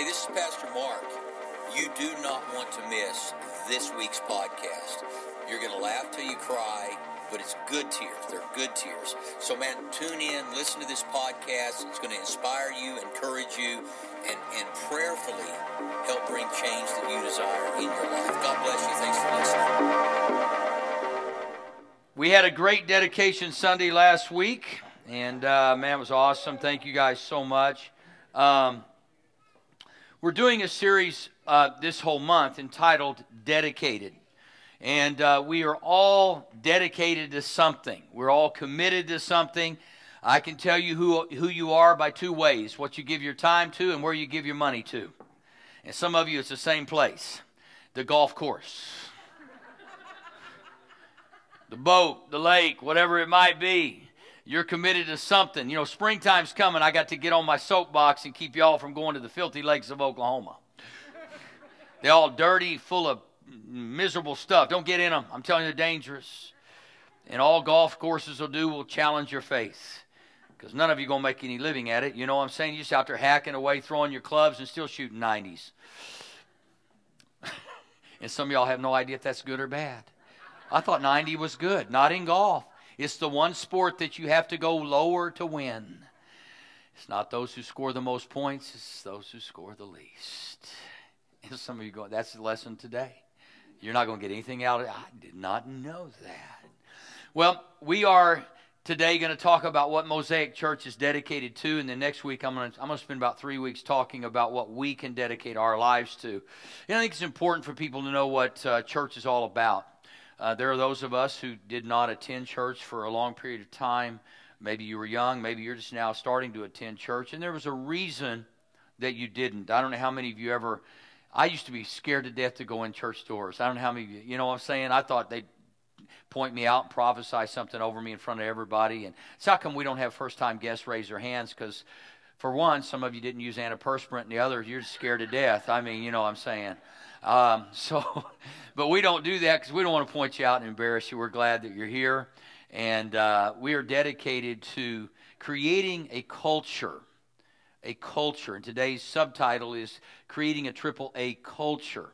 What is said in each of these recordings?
Hey, this is Pastor Mark. You do not want to miss this week's podcast. You're going to laugh till you cry, but it's good tears. They're good tears. So, man, tune in, listen to this podcast. It's going to inspire you, encourage you, and, and prayerfully help bring change that you desire in your life. God bless you. Thanks for listening. We had a great dedication Sunday last week, and uh, man, it was awesome. Thank you guys so much. Um, we're doing a series uh, this whole month entitled Dedicated. And uh, we are all dedicated to something. We're all committed to something. I can tell you who, who you are by two ways what you give your time to and where you give your money to. And some of you, it's the same place the golf course, the boat, the lake, whatever it might be you're committed to something. You know, springtime's coming. I got to get on my soapbox and keep y'all from going to the filthy lakes of Oklahoma. they're all dirty, full of miserable stuff. Don't get in them. I'm telling you, they're dangerous. And all golf courses will do will challenge your faith. Because none of you going to make any living at it. You know what I'm saying? You're just out there hacking away, throwing your clubs, and still shooting 90s. and some of y'all have no idea if that's good or bad. I thought 90 was good. Not in golf. It's the one sport that you have to go lower to win. It's not those who score the most points, it's those who score the least. And some of you go, that's the lesson today. You're not going to get anything out of it. I did not know that. Well, we are today going to talk about what Mosaic Church is dedicated to, and then next week I'm going to I'm going to spend about three weeks talking about what we can dedicate our lives to. And I think it's important for people to know what uh, church is all about. Uh, there are those of us who did not attend church for a long period of time. Maybe you were young, maybe you're just now starting to attend church, and there was a reason that you didn't. I don't know how many of you ever. I used to be scared to death to go in church doors. I don't know how many of you, you know what I'm saying? I thought they'd point me out and prophesy something over me in front of everybody. And so how come we don't have first time guests raise their hands? Because, for one, some of you didn't use antiperspirant, and the others, you're scared to death. I mean, you know what I'm saying. Um, so, but we don't do that because we don't want to point you out and embarrass you. We're glad that you're here. And uh, we are dedicated to creating a culture. A culture. And today's subtitle is Creating a Triple A Culture.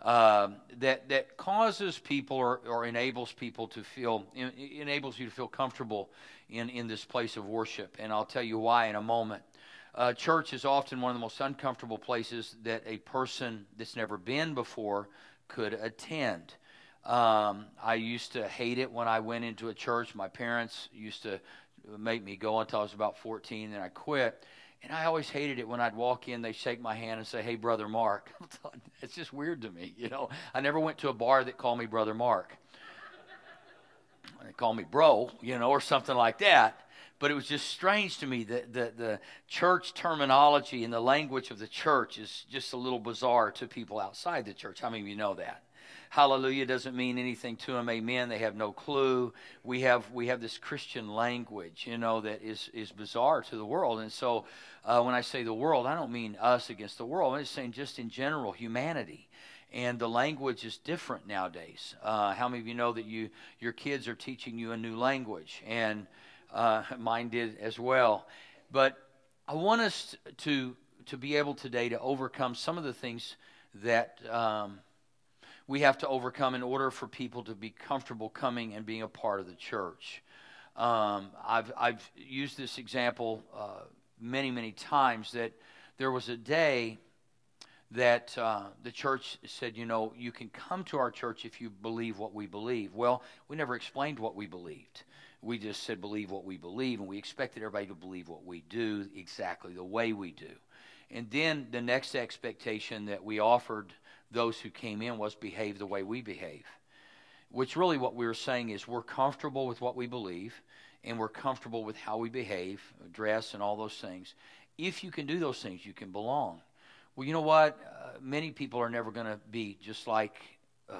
Uh, that that causes people or, or enables people to feel enables you to feel comfortable in in this place of worship and I'll tell you why in a moment uh, church is often one of the most uncomfortable places that a person that's never been before could attend. Um, I used to hate it when I went into a church. My parents used to make me go until I was about 14, then I quit. And I always hated it when I'd walk in, they'd shake my hand and say, "Hey, brother Mark." it's just weird to me, you know. I never went to a bar that called me brother Mark. They called me bro, you know, or something like that but it was just strange to me that the, the church terminology and the language of the church is just a little bizarre to people outside the church. How many of you know that? Hallelujah doesn't mean anything to them. Amen. They have no clue. We have we have this Christian language, you know, that is is bizarre to the world. And so, uh, when I say the world, I don't mean us against the world. I'm just saying just in general humanity and the language is different nowadays. Uh, how many of you know that you your kids are teaching you a new language and uh, mine did as well. But I want us to to be able today to overcome some of the things that um, we have to overcome in order for people to be comfortable coming and being a part of the church. Um, I've I've used this example uh, many many times that there was a day that uh, the church said, you know, you can come to our church if you believe what we believe. Well, we never explained what we believed we just said believe what we believe, and we expected everybody to believe what we do exactly the way we do. And then the next expectation that we offered those who came in was behave the way we behave. Which really what we were saying is we're comfortable with what we believe and we're comfortable with how we behave, dress, and all those things. If you can do those things, you can belong. Well, you know what? Uh, many people are never going to be just like uh,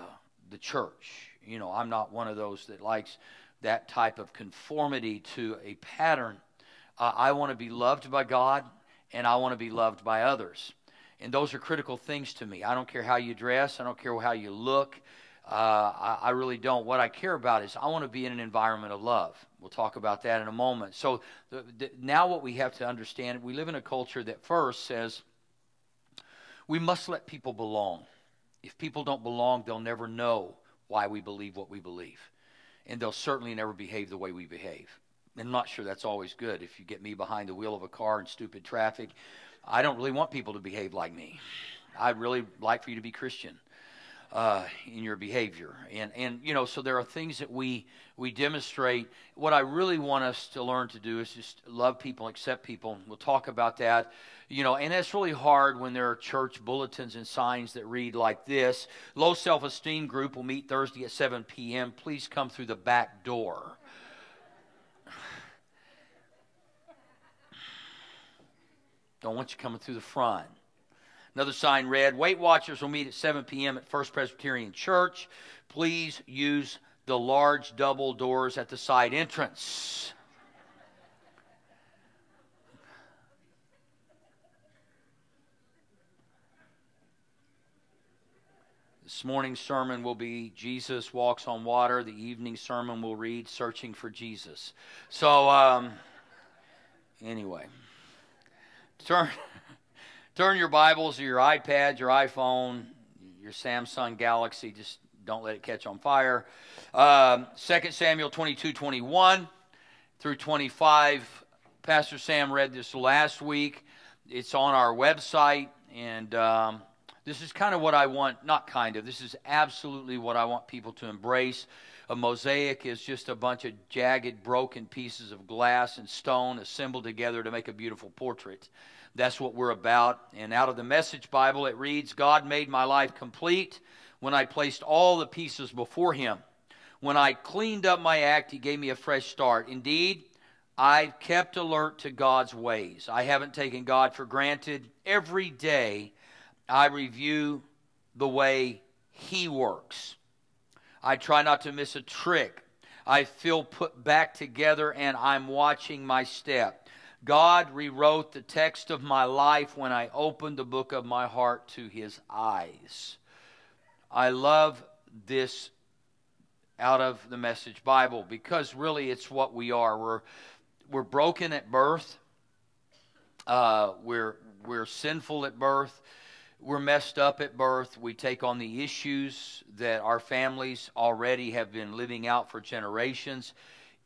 the church. You know, I'm not one of those that likes that type of conformity to a pattern. Uh, I want to be loved by God and I want to be loved by others. And those are critical things to me. I don't care how you dress, I don't care how you look. Uh, I, I, really don't. What I care about is I want to be in an environment of love. We'll talk about that in a moment. So, the, the, now what we have to understand we live in a culture that first says, We must let people belong. If people don't belong, they'll never know why we believe what we believe. And they'll certainly never behave the way we behave. And I'm not sure that's always good. If you get me behind the wheel of a car in stupid traffic, I don't really want people to behave like me. I'd really like for you to be Christian uh, in your behavior. And, and, you know, so there are things that we, we demonstrate. What I really want us to learn to do is just love people, accept people. We'll talk about that. You know, and that's really hard when there are church bulletins and signs that read like this Low self esteem group will meet Thursday at 7 p.m. Please come through the back door. Don't want you coming through the front. Another sign read Weight Watchers will meet at 7 p.m. at First Presbyterian Church. Please use the large double doors at the side entrance. This morning's sermon will be Jesus walks on water. The evening sermon will read Searching for Jesus. So, um, anyway, turn. Turn your Bibles or your iPad, your iPhone, your Samsung Galaxy, just don't let it catch on fire. Um, 2 Samuel 22 21 through 25. Pastor Sam read this last week. It's on our website, and um, this is kind of what I want, not kind of, this is absolutely what I want people to embrace. A mosaic is just a bunch of jagged, broken pieces of glass and stone assembled together to make a beautiful portrait. That's what we're about. And out of the Message Bible, it reads God made my life complete when I placed all the pieces before Him. When I cleaned up my act, He gave me a fresh start. Indeed, I've kept alert to God's ways. I haven't taken God for granted. Every day, I review the way He works. I try not to miss a trick. I feel put back together and I'm watching my step. God rewrote the text of my life when I opened the book of my heart to his eyes. I love this out of the message Bible because really it's what we are. We're, we're broken at birth, uh, we're, we're sinful at birth, we're messed up at birth. We take on the issues that our families already have been living out for generations.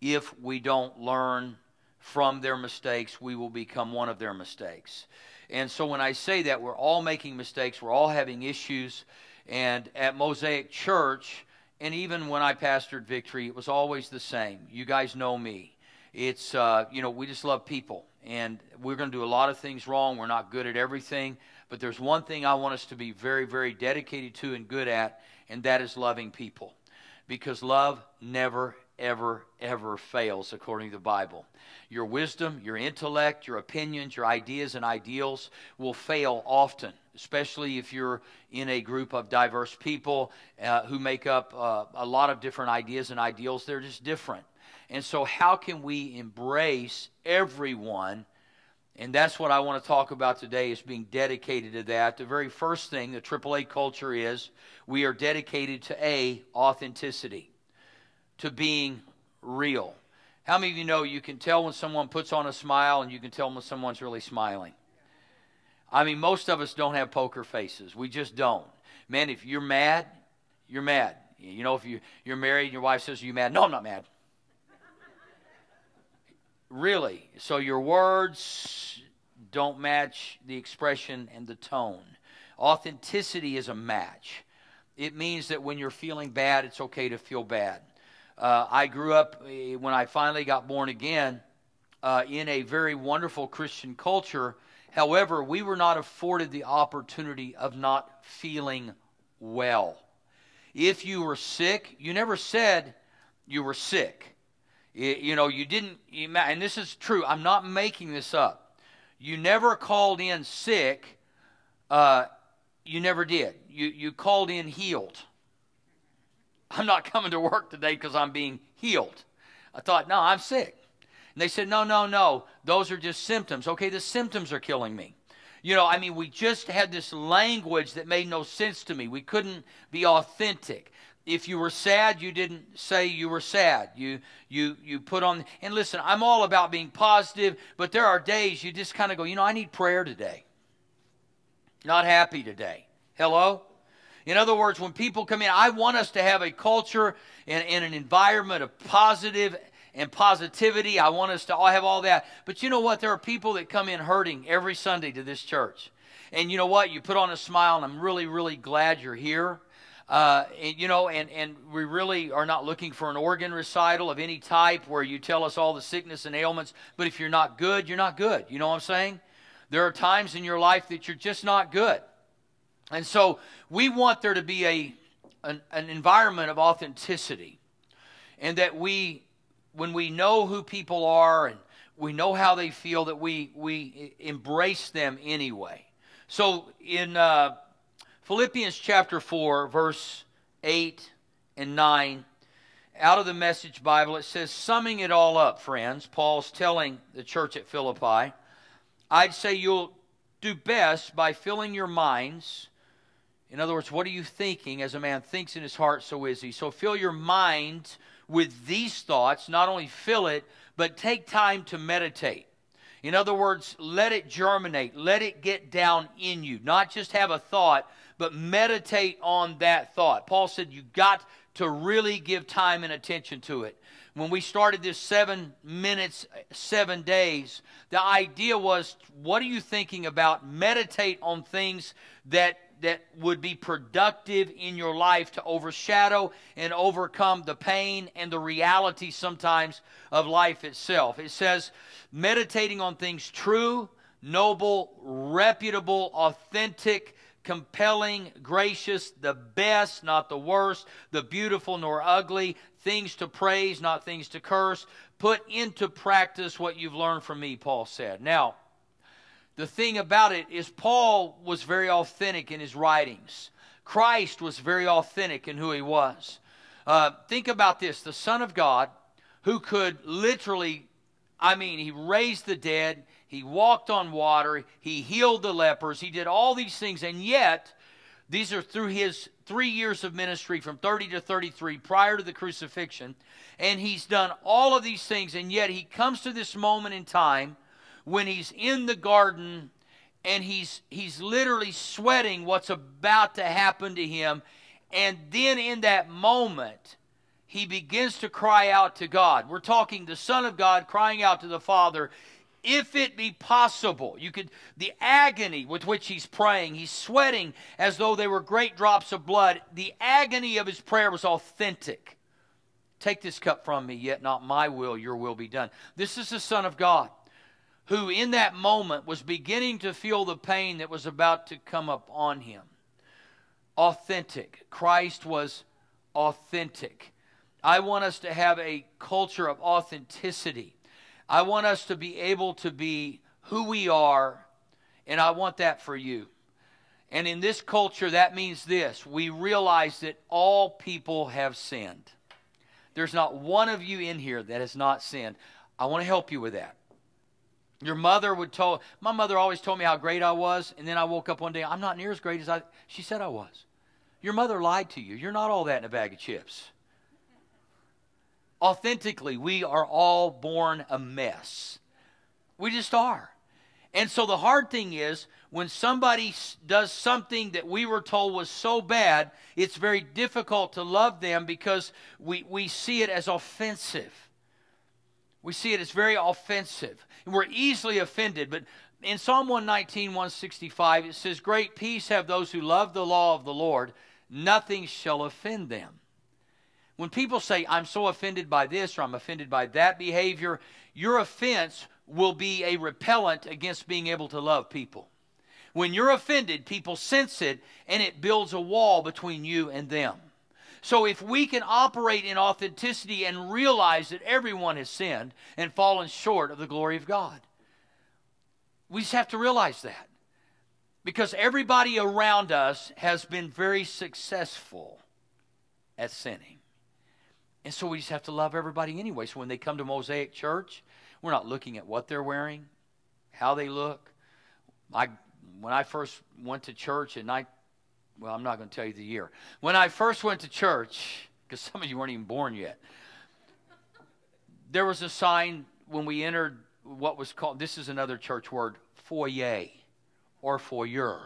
If we don't learn from their mistakes, we will become one of their mistakes. And so when I say that, we're all making mistakes, we're all having issues. And at Mosaic Church, and even when I pastored Victory, it was always the same. You guys know me. It's, uh, you know, we just love people. And we're going to do a lot of things wrong. We're not good at everything. But there's one thing I want us to be very, very dedicated to and good at, and that is loving people. Because love never, ever, ever fails according to the Bible. Your wisdom, your intellect, your opinions, your ideas and ideals will fail often, especially if you're in a group of diverse people uh, who make up uh, a lot of different ideas and ideals. They're just different. And so, how can we embrace everyone? And that's what I want to talk about today is being dedicated to that. The very first thing the AAA culture is we are dedicated to A, authenticity to being real. How many of you know you can tell when someone puts on a smile and you can tell when someone's really smiling? I mean, most of us don't have poker faces. We just don't. Man, if you're mad, you're mad. You know, if you, you're married and your wife says, Are you mad? No, I'm not mad. Really. So your words don't match the expression and the tone. Authenticity is a match. It means that when you're feeling bad, it's okay to feel bad. Uh, I grew up uh, when I finally got born again uh, in a very wonderful Christian culture. However, we were not afforded the opportunity of not feeling well. If you were sick, you never said you were sick. You know, you didn't, and this is true, I'm not making this up. You never called in sick, uh, you never did. You, you called in healed. I'm not coming to work today because I'm being healed. I thought, no, I'm sick. And they said, no, no, no, those are just symptoms. Okay, the symptoms are killing me. You know, I mean, we just had this language that made no sense to me. We couldn't be authentic. If you were sad, you didn't say you were sad. You you you put on and listen, I'm all about being positive, but there are days you just kind of go, you know, I need prayer today. not happy today. Hello? In other words, when people come in, I want us to have a culture and, and an environment of positive and positivity. I want us to all have all that. But you know what? There are people that come in hurting every Sunday to this church. And you know what? You put on a smile, and I'm really, really glad you're here. Uh, and, you know, and, and we really are not looking for an organ recital of any type where you tell us all the sickness and ailments. But if you're not good, you're not good. You know what I'm saying? There are times in your life that you're just not good. And so we want there to be a, an, an environment of authenticity. And that we, when we know who people are and we know how they feel, that we, we embrace them anyway. So in uh, Philippians chapter 4, verse 8 and 9, out of the Message Bible, it says, summing it all up, friends, Paul's telling the church at Philippi, I'd say you'll do best by filling your minds. In other words, what are you thinking? As a man thinks in his heart, so is he. So fill your mind with these thoughts. Not only fill it, but take time to meditate. In other words, let it germinate, let it get down in you. Not just have a thought, but meditate on that thought. Paul said you got to really give time and attention to it when we started this seven minutes, seven days, the idea was what are you thinking about? Meditate on things that that would be productive in your life to overshadow and overcome the pain and the reality sometimes of life itself. It says, meditating on things true, noble, reputable, authentic, compelling, gracious, the best, not the worst, the beautiful nor ugly, things to praise, not things to curse. Put into practice what you've learned from me, Paul said. Now, the thing about it is, Paul was very authentic in his writings. Christ was very authentic in who he was. Uh, think about this the Son of God, who could literally, I mean, he raised the dead, he walked on water, he healed the lepers, he did all these things, and yet, these are through his three years of ministry from 30 to 33 prior to the crucifixion. And he's done all of these things, and yet he comes to this moment in time when he's in the garden and he's he's literally sweating what's about to happen to him. And then in that moment he begins to cry out to God. We're talking the son of God crying out to the father if it be possible. You could, the agony with which he's praying, he's sweating as though they were great drops of blood. The agony of his prayer was authentic. Take this cup from me, yet not my will, your will be done. This is the Son of God who, in that moment, was beginning to feel the pain that was about to come up on him. Authentic. Christ was authentic. I want us to have a culture of authenticity. I want us to be able to be who we are, and I want that for you. And in this culture, that means this we realize that all people have sinned. There's not one of you in here that has not sinned. I want to help you with that. Your mother would tell my mother always told me how great I was, and then I woke up one day, I'm not near as great as I she said I was. Your mother lied to you. You're not all that in a bag of chips authentically, we are all born a mess. We just are. And so the hard thing is when somebody does something that we were told was so bad, it's very difficult to love them because we, we see it as offensive. We see it as very offensive. And we're easily offended. But in Psalm 119, 165, it says, Great peace have those who love the law of the Lord, nothing shall offend them. When people say, I'm so offended by this or I'm offended by that behavior, your offense will be a repellent against being able to love people. When you're offended, people sense it and it builds a wall between you and them. So if we can operate in authenticity and realize that everyone has sinned and fallen short of the glory of God, we just have to realize that. Because everybody around us has been very successful at sinning. And so we just have to love everybody anyway. So when they come to Mosaic Church, we're not looking at what they're wearing, how they look. I, when I first went to church, and I, well, I'm not going to tell you the year. When I first went to church, because some of you weren't even born yet, there was a sign when we entered what was called, this is another church word, foyer or foyer.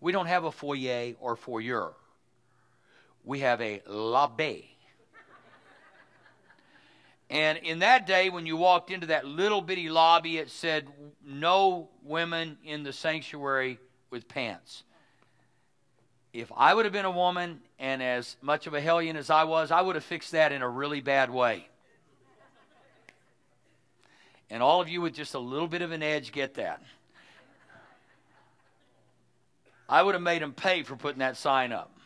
We don't have a foyer or foyer. We have a lobby. And in that day, when you walked into that little bitty lobby, it said, No women in the sanctuary with pants. If I would have been a woman and as much of a hellion as I was, I would have fixed that in a really bad way. And all of you with just a little bit of an edge get that. I would have made them pay for putting that sign up.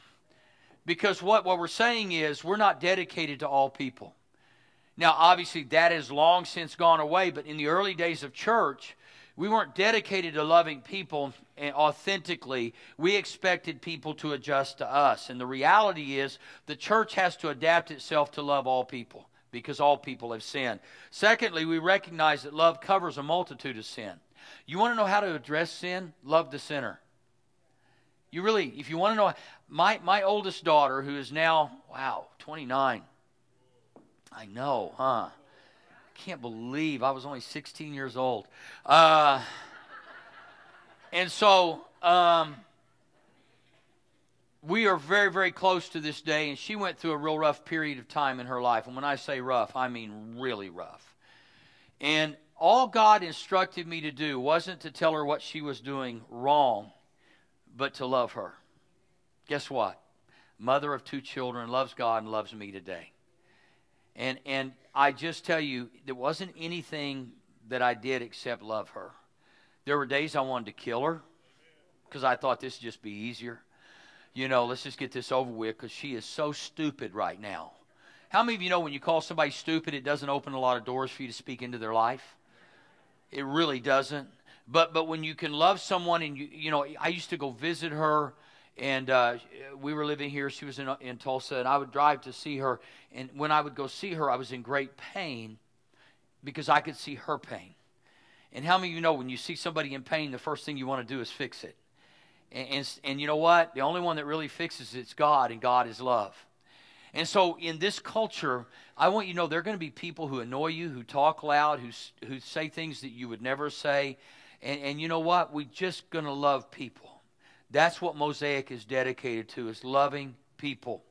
Because what, what we're saying is we're not dedicated to all people. Now, obviously, that has long since gone away, but in the early days of church, we weren't dedicated to loving people authentically. We expected people to adjust to us. And the reality is, the church has to adapt itself to love all people because all people have sinned. Secondly, we recognize that love covers a multitude of sin. You want to know how to address sin? Love the sinner. You really, if you want to know, my, my oldest daughter, who is now, wow, 29, I know, huh? I can't believe I was only 16 years old. Uh, and so um, we are very, very close to this day, and she went through a real rough period of time in her life. And when I say rough, I mean really rough. And all God instructed me to do wasn't to tell her what she was doing wrong, but to love her. Guess what? Mother of two children, loves God and loves me today. And, and I just tell you, there wasn't anything that I did except love her. There were days I wanted to kill her because I thought this would just be easier. You know, let's just get this over with because she is so stupid right now. How many of you know when you call somebody stupid, it doesn't open a lot of doors for you to speak into their life? It really doesn't. But but when you can love someone and you you know, I used to go visit her and uh, we were living here. She was in, in Tulsa, and I would drive to see her. And when I would go see her, I was in great pain because I could see her pain. And how many of you know when you see somebody in pain, the first thing you want to do is fix it? And, and, and you know what? The only one that really fixes it's God, and God is love. And so in this culture, I want you to know there are going to be people who annoy you, who talk loud, who, who say things that you would never say. And, and you know what? We're just going to love people. That's what Mosaic is dedicated to, is loving people.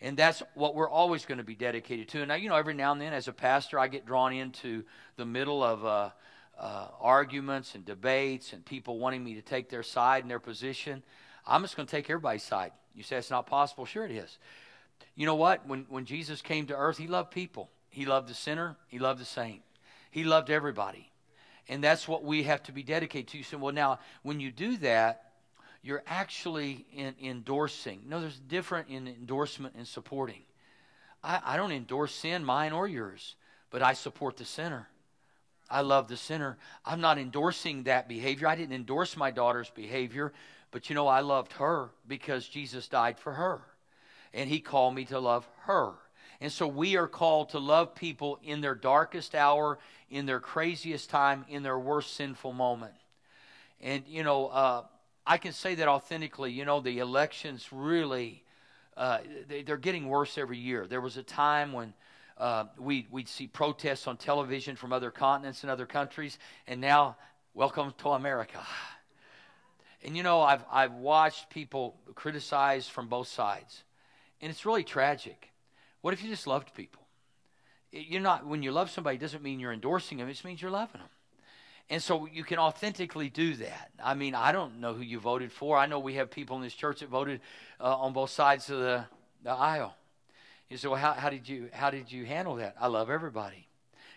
And that's what we're always going to be dedicated to. And now, you know, every now and then as a pastor, I get drawn into the middle of uh, uh, arguments and debates and people wanting me to take their side and their position. I'm just going to take everybody's side. You say it's not possible. Sure, it is. You know what? When, when Jesus came to earth, he loved people. He loved the sinner, he loved the saint, he loved everybody. And that's what we have to be dedicated to. You say, well, now, when you do that, you're actually in, endorsing. No, there's different in endorsement and supporting. I, I don't endorse sin, mine or yours, but I support the sinner. I love the sinner. I'm not endorsing that behavior. I didn't endorse my daughter's behavior, but you know, I loved her because Jesus died for her. And he called me to love her. And so we are called to love people in their darkest hour, in their craziest time, in their worst sinful moment. And, you know, uh, I can say that authentically. You know, the elections really, uh, they, are getting worse every year. There was a time when uh, we, we'd see protests on television from other continents and other countries, and now, welcome to America. And you know, I've, I've watched people criticize from both sides, and it's really tragic. What if you just loved people? You're not, when you love somebody, doesn't mean you're endorsing them, it just means you're loving them. And so you can authentically do that. I mean, I don't know who you voted for. I know we have people in this church that voted uh, on both sides of the, the aisle. You say, well, how, how, did you, how did you handle that? I love everybody.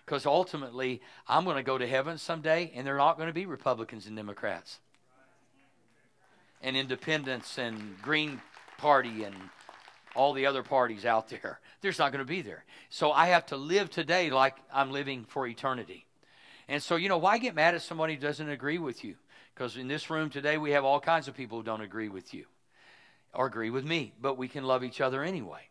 Because ultimately, I'm going to go to heaven someday, and there are not going to be Republicans and Democrats, and independents, and Green Party, and all the other parties out there. There's not going to be there. So I have to live today like I'm living for eternity. And so, you know, why get mad at somebody who doesn't agree with you? Because in this room today, we have all kinds of people who don't agree with you or agree with me, but we can love each other anyway.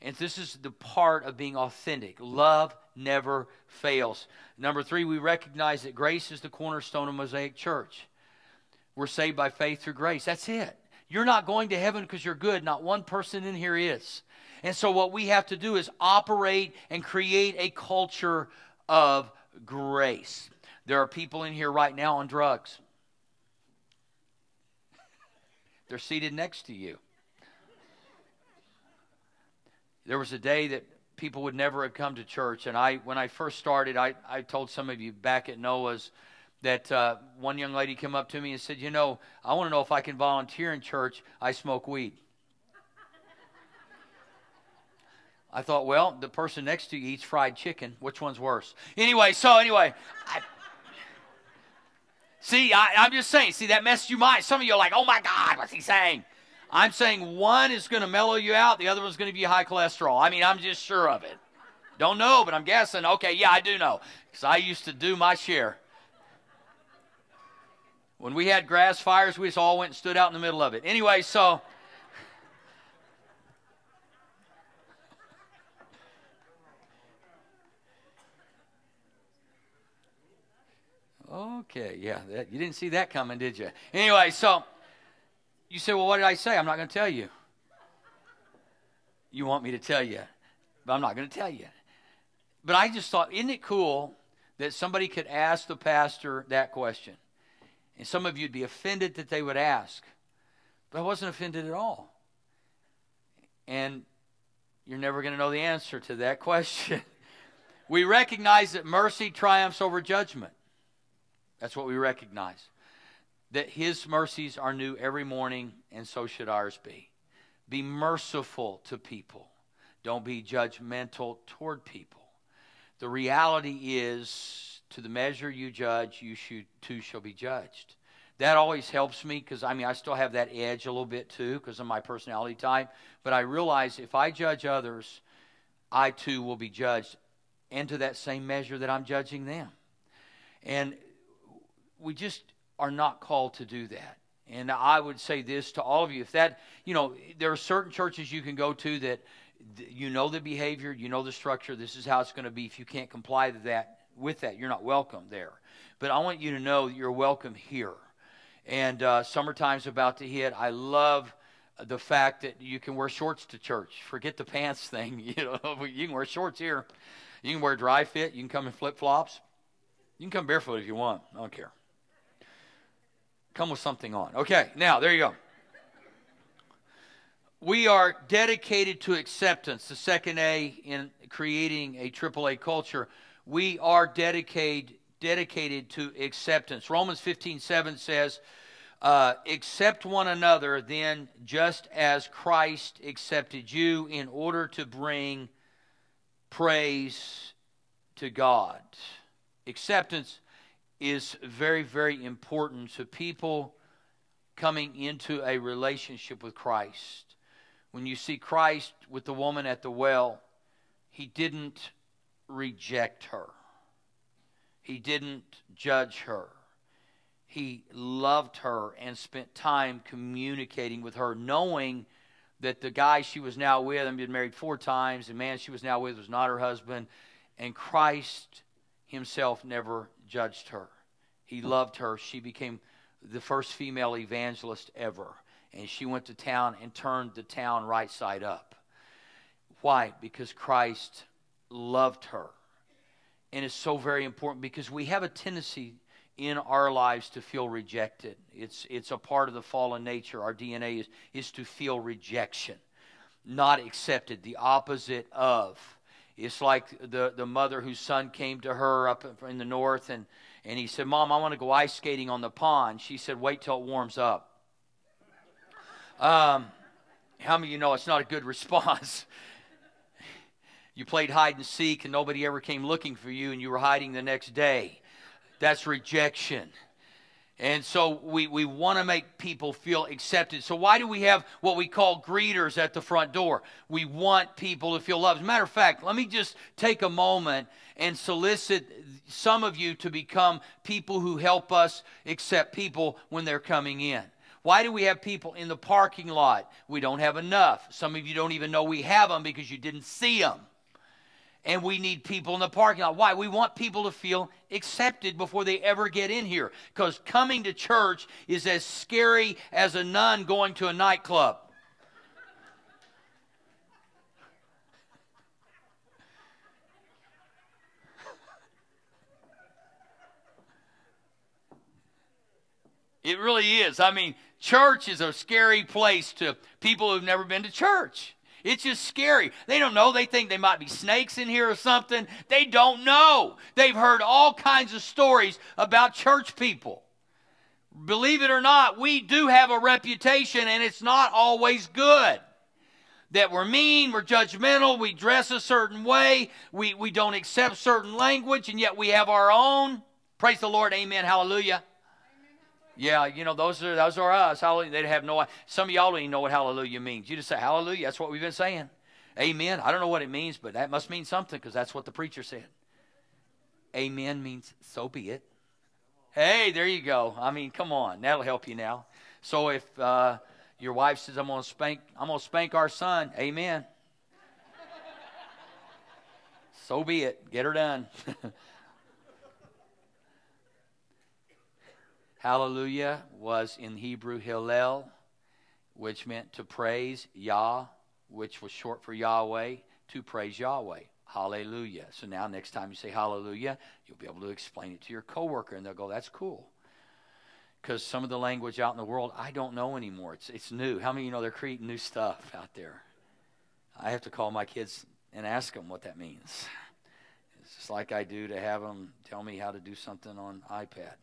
And this is the part of being authentic. Love never fails. Number three, we recognize that grace is the cornerstone of Mosaic Church. We're saved by faith through grace. That's it. You're not going to heaven because you're good. Not one person in here is. And so, what we have to do is operate and create a culture of grace. There are people in here right now on drugs. They're seated next to you. There was a day that people would never have come to church, and I, when I first started, I, I told some of you back at Noah's that uh, one young lady came up to me and said, "You know, I want to know if I can volunteer in church. I smoke weed." I thought, well, the person next to you eats fried chicken. Which one's worse? Anyway, so anyway, I, see, I, I'm just saying. See, that messed you mind. Some of you are like, oh my God, what's he saying? I'm saying one is going to mellow you out, the other one's going to be high cholesterol. I mean, I'm just sure of it. Don't know, but I'm guessing. Okay, yeah, I do know because I used to do my share. When we had grass fires, we just all went and stood out in the middle of it. Anyway, so. Okay, yeah, that, you didn't see that coming, did you? Anyway, so you say, well, what did I say? I'm not going to tell you. You want me to tell you, but I'm not going to tell you. But I just thought, isn't it cool that somebody could ask the pastor that question? And some of you'd be offended that they would ask. But I wasn't offended at all. And you're never going to know the answer to that question. we recognize that mercy triumphs over judgment. That's what we recognize. That His mercies are new every morning, and so should ours be. Be merciful to people, don't be judgmental toward people. The reality is, to the measure you judge, you should, too shall be judged. That always helps me because, I mean, I still have that edge a little bit too because of my personality type. But I realize if I judge others, I too will be judged, and to that same measure that I'm judging them. And we just are not called to do that. And I would say this to all of you if that, you know, there are certain churches you can go to that you know the behavior, you know the structure, this is how it's going to be. If you can't comply to that with that, you're not welcome there. But I want you to know that you're welcome here. And uh, summertime's about to hit. I love the fact that you can wear shorts to church. Forget the pants thing. You know, you can wear shorts here. You can wear dry fit. You can come in flip flops. You can come barefoot if you want. I don't care. Come with something on. Okay, now there you go. We are dedicated to acceptance. The second A in creating a AAA culture. We are dedicated dedicated to acceptance. Romans 15 7 says, uh, Accept one another, then, just as Christ accepted you, in order to bring praise to God. Acceptance is very, very important to people coming into a relationship with Christ. When you see Christ with the woman at the well, he didn't reject her, he didn't judge her. He loved her and spent time communicating with her, knowing that the guy she was now with, and been married four times, the man she was now with was not her husband, and Christ himself never judged her. He loved her. She became the first female evangelist ever. And she went to town and turned the town right side up. Why? Because Christ loved her. And it's so very important because we have a tendency in our lives to feel rejected. It's, it's a part of the fallen nature. Our DNA is, is to feel rejection, not accepted, the opposite of. It's like the, the mother whose son came to her up in the north and, and he said, Mom, I want to go ice skating on the pond. She said, Wait till it warms up. Um, how many of you know it's not a good response? you played hide and seek and nobody ever came looking for you and you were hiding the next day. That's rejection. And so we, we want to make people feel accepted. So, why do we have what we call greeters at the front door? We want people to feel loved. As a matter of fact, let me just take a moment and solicit some of you to become people who help us accept people when they're coming in. Why do we have people in the parking lot? We don't have enough. Some of you don't even know we have them because you didn't see them and we need people in the parking lot. Why? We want people to feel accepted before they ever get in here. Because coming to church is as scary as a nun going to a nightclub. It really is. I mean, church is a scary place to people who've never been to church. It's just scary. They don't know. They think they might be snakes in here or something. They don't know. They've heard all kinds of stories about church people. Believe it or not, we do have a reputation, and it's not always good. That we're mean, we're judgmental, we dress a certain way, we, we don't accept certain language, and yet we have our own. Praise the Lord, amen, hallelujah. Yeah, you know, those are those are us. Hallelujah. They have no some of y'all don't even know what hallelujah means. You just say hallelujah, that's what we've been saying. Amen. I don't know what it means, but that must mean something because that's what the preacher said. Amen means so be it. Hey, there you go. I mean, come on, that'll help you now. So if uh, your wife says, "I'm to spank, I'm to spank our son," Amen. so be it. Get her done. Hallelujah was in Hebrew Hillel, which meant to praise Yah, which was short for Yahweh, to praise Yahweh. Hallelujah. So now, next time you say hallelujah, you'll be able to explain it to your coworker, and they'll go, That's cool. Because some of the language out in the world, I don't know anymore. It's, it's new. How many of you know they're creating new stuff out there? I have to call my kids and ask them what that means. It's just like I do to have them tell me how to do something on iPad.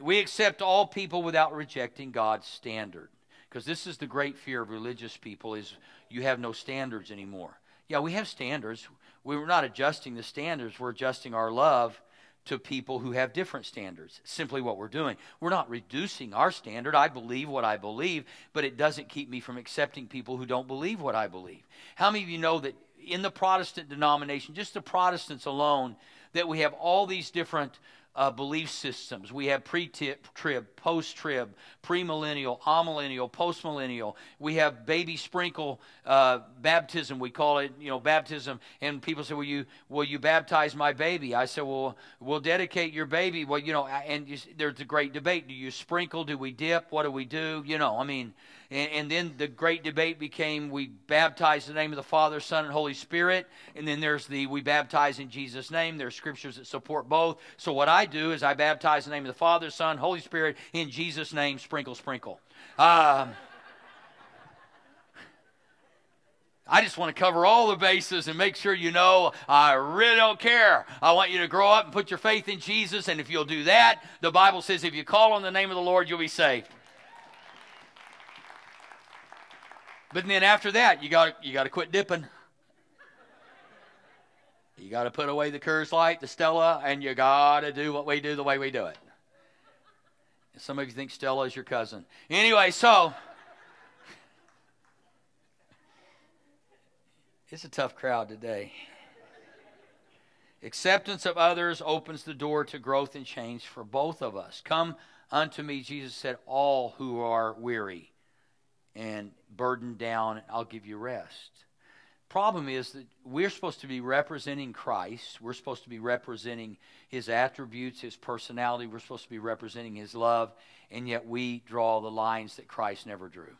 We accept all people without rejecting God's standard. Because this is the great fear of religious people is you have no standards anymore. Yeah, we have standards. We're not adjusting the standards. We're adjusting our love to people who have different standards. Simply what we're doing. We're not reducing our standard. I believe what I believe, but it doesn't keep me from accepting people who don't believe what I believe. How many of you know that in the Protestant denomination, just the Protestants alone, that we have all these different uh, belief systems. We have pre trib, post trib, premillennial, amillennial, postmillennial. We have baby sprinkle uh, baptism. We call it, you know, baptism. And people say, "Will you will you baptize my baby?" I said, "Well, we'll dedicate your baby." Well, you know, and you, there's a great debate. Do you sprinkle? Do we dip? What do we do? You know, I mean, and, and, then the great debate became we baptize in the name of the Father, Son, and Holy Spirit. And then there's the we baptize in Jesus' name. There's scriptures that support both. So what I do is I baptize in the name of the Father, Son, Holy Spirit in Jesus' name. Sprinkle, sprinkle. Um, I just want to cover all the bases and make sure you know I really don't care. I want you to grow up and put your faith in Jesus. And if you'll do that, the Bible says if you call on the name of the Lord, you'll be saved. But then after that, you got you got to quit dipping. You got to put away the Coors Light, the Stella, and you got to do what we do the way we do it. some of you think Stella is your cousin. Anyway, so it's a tough crowd today. Acceptance of others opens the door to growth and change for both of us. Come unto me, Jesus said, all who are weary and burdened down, and I'll give you rest. Problem is that we're supposed to be representing Christ. We're supposed to be representing his attributes, his personality. We're supposed to be representing his love, and yet we draw the lines that Christ never drew.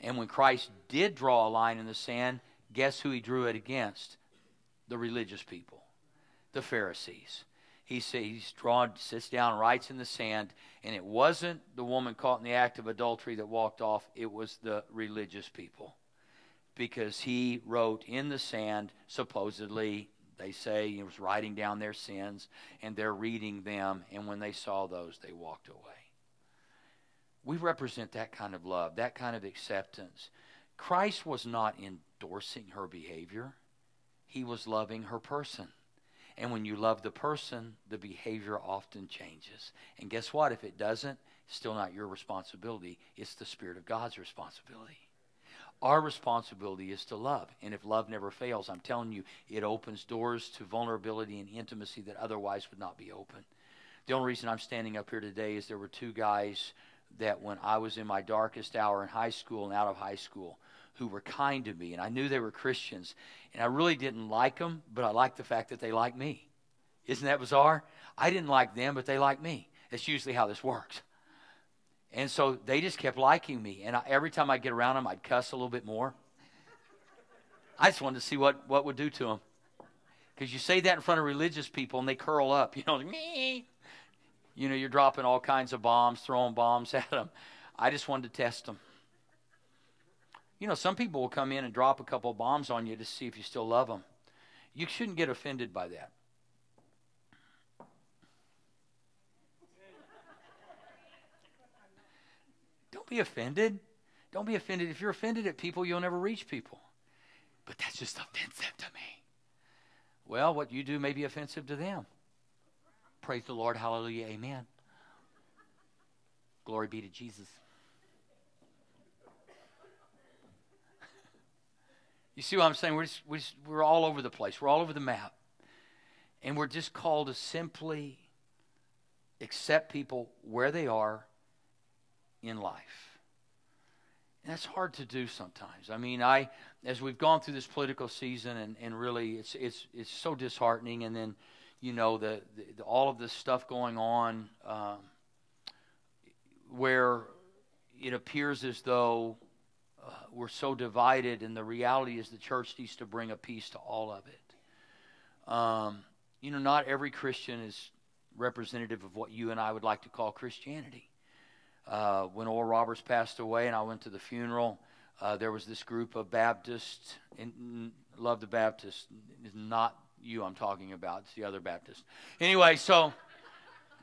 And when Christ did draw a line in the sand, guess who he drew it against? The religious people, the Pharisees he he's drawn, sits down, writes in the sand, and it wasn't the woman caught in the act of adultery that walked off, it was the religious people. Because he wrote in the sand, supposedly, they say he was writing down their sins, and they're reading them, and when they saw those, they walked away. We represent that kind of love, that kind of acceptance. Christ was not endorsing her behavior, he was loving her person. And when you love the person, the behavior often changes. And guess what? If it doesn't, it's still not your responsibility. It's the Spirit of God's responsibility. Our responsibility is to love. And if love never fails, I'm telling you, it opens doors to vulnerability and intimacy that otherwise would not be open. The only reason I'm standing up here today is there were two guys that when I was in my darkest hour in high school and out of high school, who were kind to me, and I knew they were Christians. And I really didn't like them, but I liked the fact that they liked me. Isn't that bizarre? I didn't like them, but they liked me. That's usually how this works. And so they just kept liking me. And I, every time I'd get around them, I'd cuss a little bit more. I just wanted to see what, what would do to them. Because you say that in front of religious people and they curl up. You know, me. You know, you're dropping all kinds of bombs, throwing bombs at them. I just wanted to test them. You know, some people will come in and drop a couple of bombs on you to see if you still love them. You shouldn't get offended by that. Don't be offended. Don't be offended. If you're offended at people, you'll never reach people. But that's just offensive to me. Well, what you do may be offensive to them. Praise the Lord. Hallelujah. Amen. Glory be to Jesus. You see what I'm saying? We're, just, we're, just, we're all over the place. We're all over the map. And we're just called to simply accept people where they are in life. And that's hard to do sometimes. I mean, I as we've gone through this political season and, and really it's it's it's so disheartening and then you know the, the all of this stuff going on um, where it appears as though uh, we're so divided, and the reality is the church needs to bring a peace to all of it. Um, you know, not every Christian is representative of what you and I would like to call Christianity. Uh, when Oral Roberts passed away, and I went to the funeral, uh, there was this group of Baptists, and love the Baptists, is not you I'm talking about, it's the other Baptist. Anyway, so,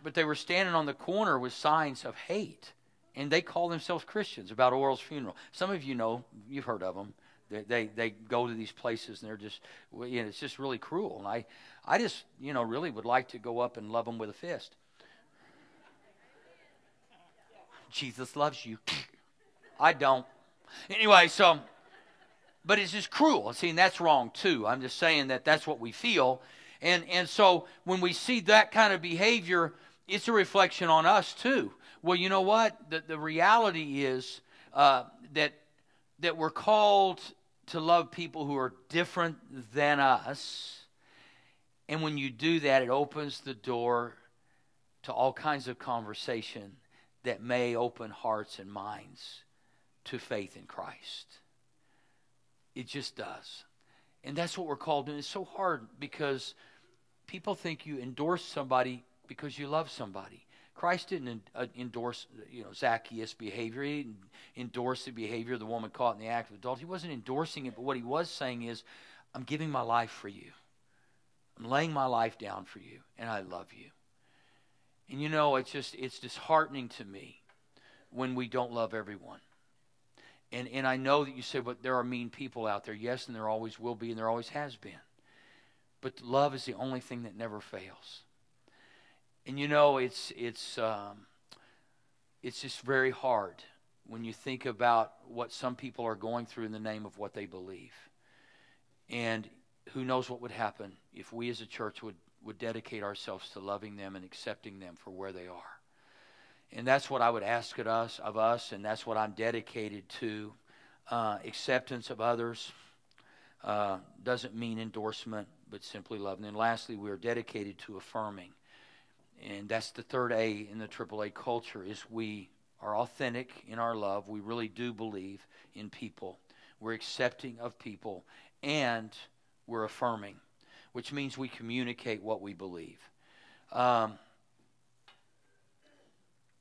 but they were standing on the corner with signs of hate and they call themselves Christians about Oral's funeral. Some of you know, you've heard of them. They, they, they go to these places and they're just, you know, it's just really cruel. And I, I just, you know, really would like to go up and love them with a fist. Jesus loves you. I don't. Anyway, so, but it's just cruel. See, and that's wrong too. I'm just saying that that's what we feel. And, and so when we see that kind of behavior, it's a reflection on us too. Well, you know what? The, the reality is uh, that, that we're called to love people who are different than us. And when you do that, it opens the door to all kinds of conversation that may open hearts and minds to faith in Christ. It just does. And that's what we're called to. And it's so hard because people think you endorse somebody because you love somebody. Christ didn't uh, endorse, you know, Zacchaeus' behavior. He didn't endorse the behavior of the woman caught in the act of adultery. He wasn't endorsing it, but what he was saying is, I'm giving my life for you. I'm laying my life down for you, and I love you. And you know, it's just it's disheartening to me when we don't love everyone. And and I know that you say, but there are mean people out there. Yes, and there always will be, and there always has been. But love is the only thing that never fails. And you know, it's it's um, it's just very hard when you think about what some people are going through in the name of what they believe. And who knows what would happen if we as a church would, would dedicate ourselves to loving them and accepting them for where they are. And that's what I would ask of us, of us and that's what I'm dedicated to. Uh, acceptance of others uh, doesn't mean endorsement, but simply loving. And lastly, we are dedicated to affirming and that's the third A in the AAA culture is we are authentic in our love. We really do believe in people. We're accepting of people and we're affirming, which means we communicate what we believe. Um,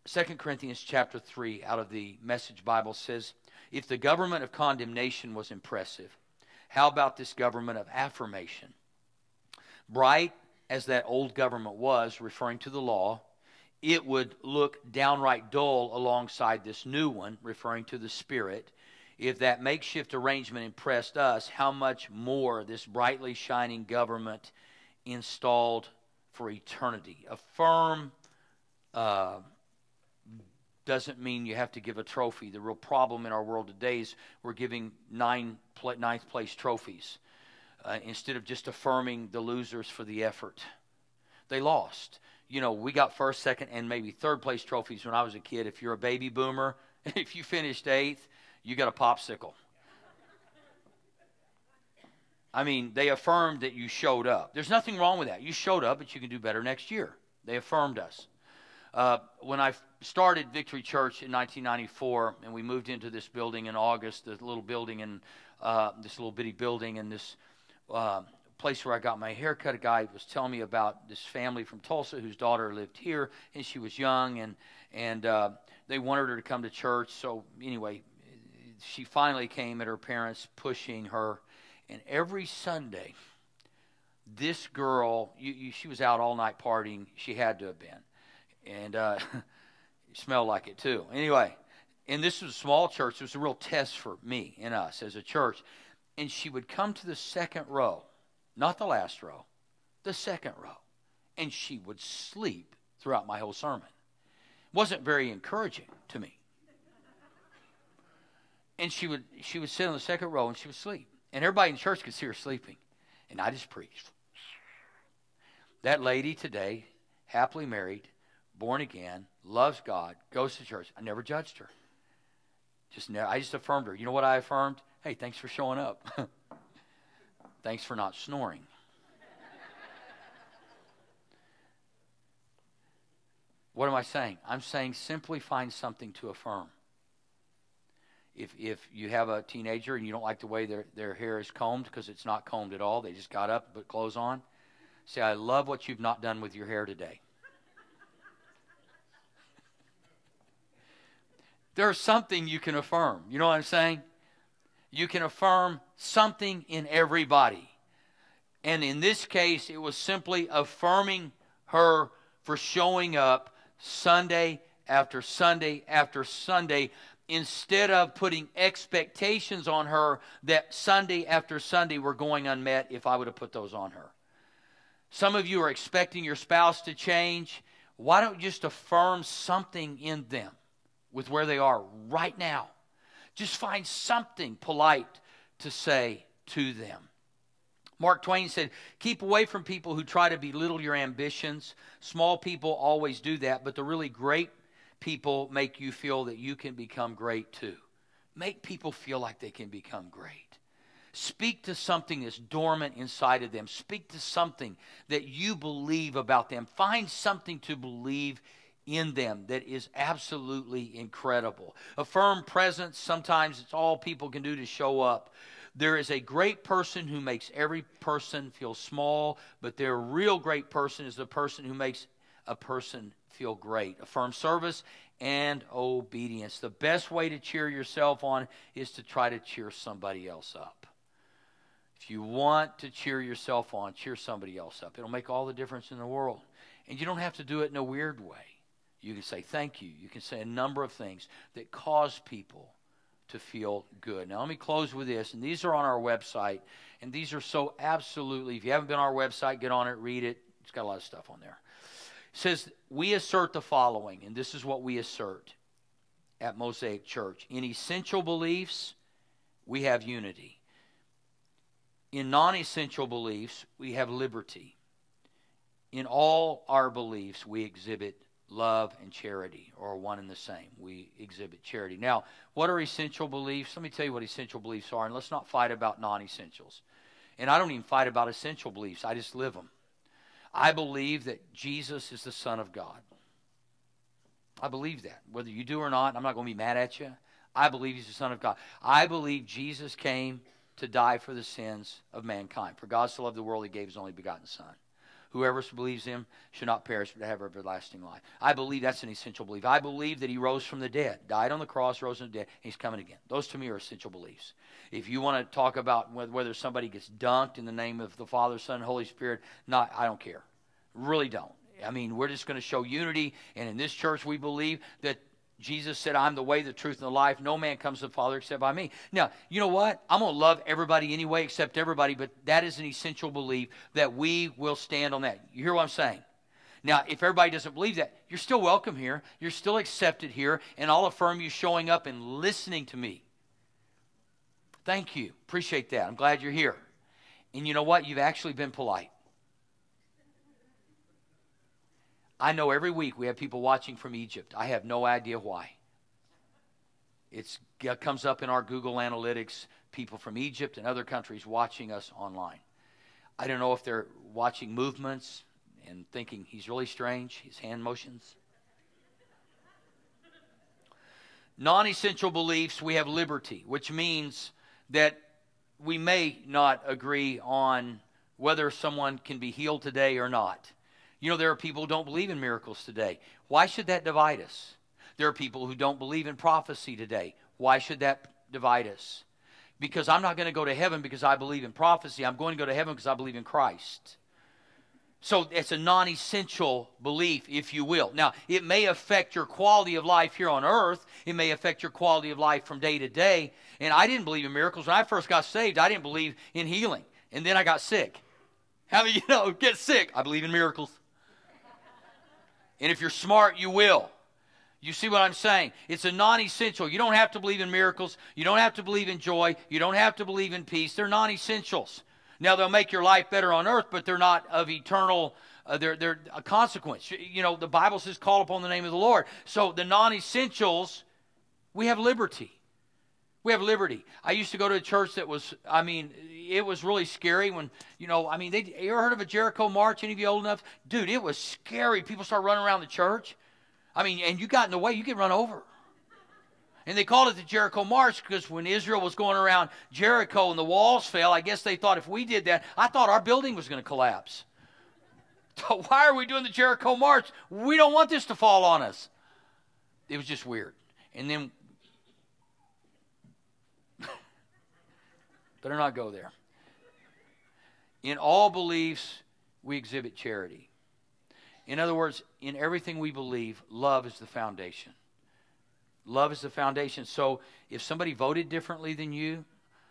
2 Corinthians chapter 3 out of the Message Bible says, If the government of condemnation was impressive, how about this government of affirmation? Bright as that old government was, referring to the law, it would look downright dull alongside this new one, referring to the Spirit. If that makeshift arrangement impressed us, how much more this brightly shining government installed for eternity? A firm uh, doesn't mean you have to give a trophy. The real problem in our world today is we're giving nine, ninth place trophies uh, instead of just affirming the losers for the effort. They lost. You know, we got first, second, and maybe third place trophies when I was a kid. If you're a baby boomer, if you finished eighth, you got a popsicle. I mean, they affirmed that you showed up. There's nothing wrong with that. You showed up, but you can do better next year. They affirmed us. Uh, when I started Victory Church in 1994, and we moved into this building in August, the little building in uh, this little bitty building in this uh, place where I got my haircut. A guy was telling me about this family from Tulsa whose daughter lived here, and she was young, and and uh, they wanted her to come to church. So anyway, she finally came at her parents pushing her. And every Sunday, this girl, you, you, she was out all night partying. She had to have been. And uh, smelled like it too. Anyway, and this was a small church. It was a real test for me and us as a church. And she would come to the second row, not the last row, the second row. And she would sleep throughout my whole sermon. Wasn't very encouraging to me. And she would she would sit on the second row and she would sleep. And everybody in church could see her sleeping. And I just preached. That lady today, happily married, born again, loves God, goes to church. I never judged her. Just never, I just affirmed her. You know what I affirmed? Hey, thanks for showing up. thanks for not snoring. what am I saying? I'm saying simply find something to affirm. If, if you have a teenager and you don't like the way their, their hair is combed because it's not combed at all, they just got up, put clothes on, say, I love what you've not done with your hair today. There's something you can affirm. You know what I'm saying? You can affirm something in everybody. And in this case, it was simply affirming her for showing up Sunday after Sunday after Sunday instead of putting expectations on her that Sunday after Sunday were going unmet if I would have put those on her. Some of you are expecting your spouse to change. Why don't you just affirm something in them? With where they are right now. Just find something polite to say to them. Mark Twain said, Keep away from people who try to belittle your ambitions. Small people always do that, but the really great people make you feel that you can become great too. Make people feel like they can become great. Speak to something that's dormant inside of them. Speak to something that you believe about them. Find something to believe in them that is absolutely incredible. A firm presence, sometimes it's all people can do to show up. There is a great person who makes every person feel small, but their real great person is the person who makes a person feel great. A firm service and obedience. The best way to cheer yourself on is to try to cheer somebody else up. If you want to cheer yourself on, cheer somebody else up. It'll make all the difference in the world. And you don't have to do it in a weird way. You can say thank you. You can say a number of things that cause people to feel good. Now, let me close with this. And these are on our website. And these are so absolutely, if you haven't been on our website, get on it, read it. It's got a lot of stuff on there. It says, We assert the following, and this is what we assert at Mosaic Church. In essential beliefs, we have unity. In non essential beliefs, we have liberty. In all our beliefs, we exhibit love and charity are one and the same. We exhibit charity. Now, what are essential beliefs? Let me tell you what essential beliefs are, and let's not fight about non essentials. And I don't even fight about essential beliefs, I just live them. I believe that Jesus is the Son of God. I believe that. Whether you do or not, I'm not going to be mad at you. I believe he's the Son of God. I believe Jesus came to die for the sins of mankind. For God so loved the world, he gave his only begotten Son. Whoever believes him should not perish but have everlasting life. I believe that's an essential belief. I believe that he rose from the dead, died on the cross, rose from the dead, and he's coming again. Those to me are essential beliefs. If you want to talk about whether somebody gets dunked in the name of the Father, Son, Holy Spirit, not I don't care. Really don't. I mean, we're just going to show unity, and in this church we believe that Jesus said, I'm the way, the truth, and the life. No man comes to the Father except by me. Now, you know what? I'm going to love everybody anyway, except everybody, but that is an essential belief that we will stand on that. You hear what I'm saying? Now, if everybody doesn't believe that, you're still welcome here. You're still accepted here, and I'll affirm you showing up and listening to me. Thank you. Appreciate that. I'm glad you're here. And you know what? You've actually been polite. I know every week we have people watching from Egypt. I have no idea why. It's, it comes up in our Google Analytics, people from Egypt and other countries watching us online. I don't know if they're watching movements and thinking he's really strange, his hand motions. Non essential beliefs, we have liberty, which means that we may not agree on whether someone can be healed today or not. You know, there are people who don't believe in miracles today. Why should that divide us? There are people who don't believe in prophecy today. Why should that divide us? Because I'm not going to go to heaven because I believe in prophecy. I'm going to go to heaven because I believe in Christ. So it's a non essential belief, if you will. Now, it may affect your quality of life here on earth. It may affect your quality of life from day to day. And I didn't believe in miracles. When I first got saved, I didn't believe in healing. And then I got sick. How many you know get sick? I believe in miracles. And if you're smart, you will. You see what I'm saying? It's a non essential. You don't have to believe in miracles. You don't have to believe in joy. You don't have to believe in peace. They're non essentials. Now, they'll make your life better on earth, but they're not of eternal. Uh, they're, they're a consequence. You know, the Bible says, call upon the name of the Lord. So, the non essentials, we have liberty. We have liberty. I used to go to a church that was, I mean, it was really scary when, you know, I mean, they, you ever heard of a Jericho March? Any of you old enough? Dude, it was scary. People start running around the church. I mean, and you got in the way, you get run over. And they called it the Jericho March because when Israel was going around Jericho and the walls fell, I guess they thought if we did that, I thought our building was going to collapse. So why are we doing the Jericho March? We don't want this to fall on us. It was just weird. And then, better not go there. In all beliefs, we exhibit charity. In other words, in everything we believe, love is the foundation. Love is the foundation. So if somebody voted differently than you,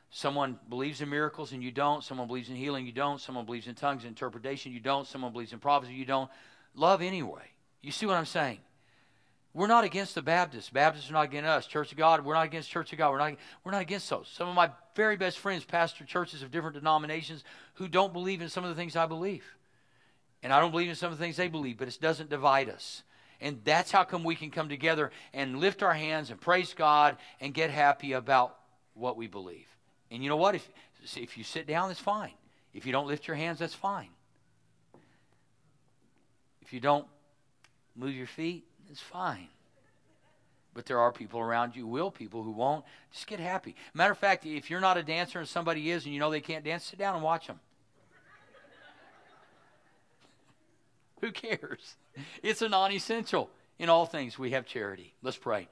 someone believes in miracles and you don't, someone believes in healing, you don't, someone believes in tongues interpretation, you don't, someone believes in prophecy, you don't, love anyway. You see what I'm saying? We're not against the Baptists. Baptists are not against us. Church of God, we're not against Church of God. We're not, we're not against those. Some of my very best friends pastor churches of different denominations who don't believe in some of the things I believe. And I don't believe in some of the things they believe, but it doesn't divide us. And that's how come we can come together and lift our hands and praise God and get happy about what we believe. And you know what? If, if you sit down, that's fine. If you don't lift your hands, that's fine. If you don't move your feet, it's fine. But there are people around you, will people who won't. Just get happy. Matter of fact, if you're not a dancer and somebody is and you know they can't dance, sit down and watch them. Who cares? It's a non essential. In all things, we have charity. Let's pray.